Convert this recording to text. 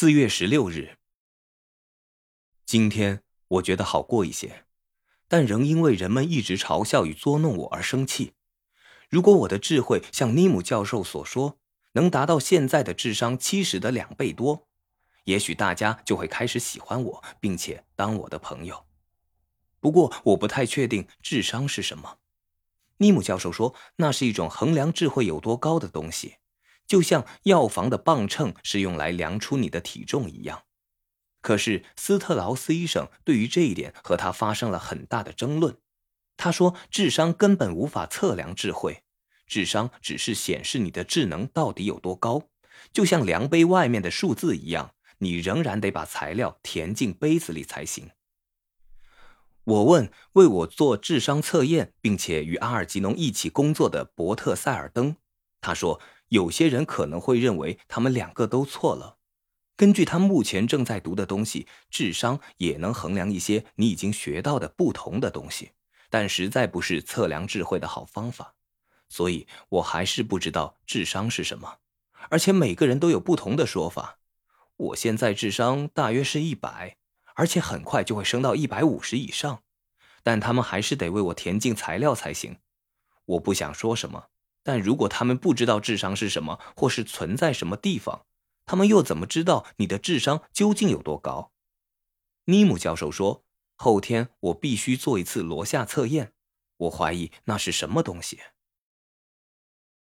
四月十六日，今天我觉得好过一些，但仍因为人们一直嘲笑与捉弄我而生气。如果我的智慧像尼姆教授所说，能达到现在的智商七十的两倍多，也许大家就会开始喜欢我，并且当我的朋友。不过，我不太确定智商是什么。尼姆教授说，那是一种衡量智慧有多高的东西。就像药房的磅秤是用来量出你的体重一样，可是斯特劳斯医生对于这一点和他发生了很大的争论。他说，智商根本无法测量智慧，智商只是显示你的智能到底有多高。就像量杯外面的数字一样，你仍然得把材料填进杯子里才行。我问为我做智商测验并且与阿尔吉农一起工作的伯特塞尔登，他说。有些人可能会认为他们两个都错了。根据他目前正在读的东西，智商也能衡量一些你已经学到的不同的东西，但实在不是测量智慧的好方法。所以我还是不知道智商是什么，而且每个人都有不同的说法。我现在智商大约是一百，而且很快就会升到一百五十以上，但他们还是得为我填进材料才行。我不想说什么。但如果他们不知道智商是什么，或是存在什么地方，他们又怎么知道你的智商究竟有多高？尼姆教授说，后天我必须做一次罗夏测验。我怀疑那是什么东西。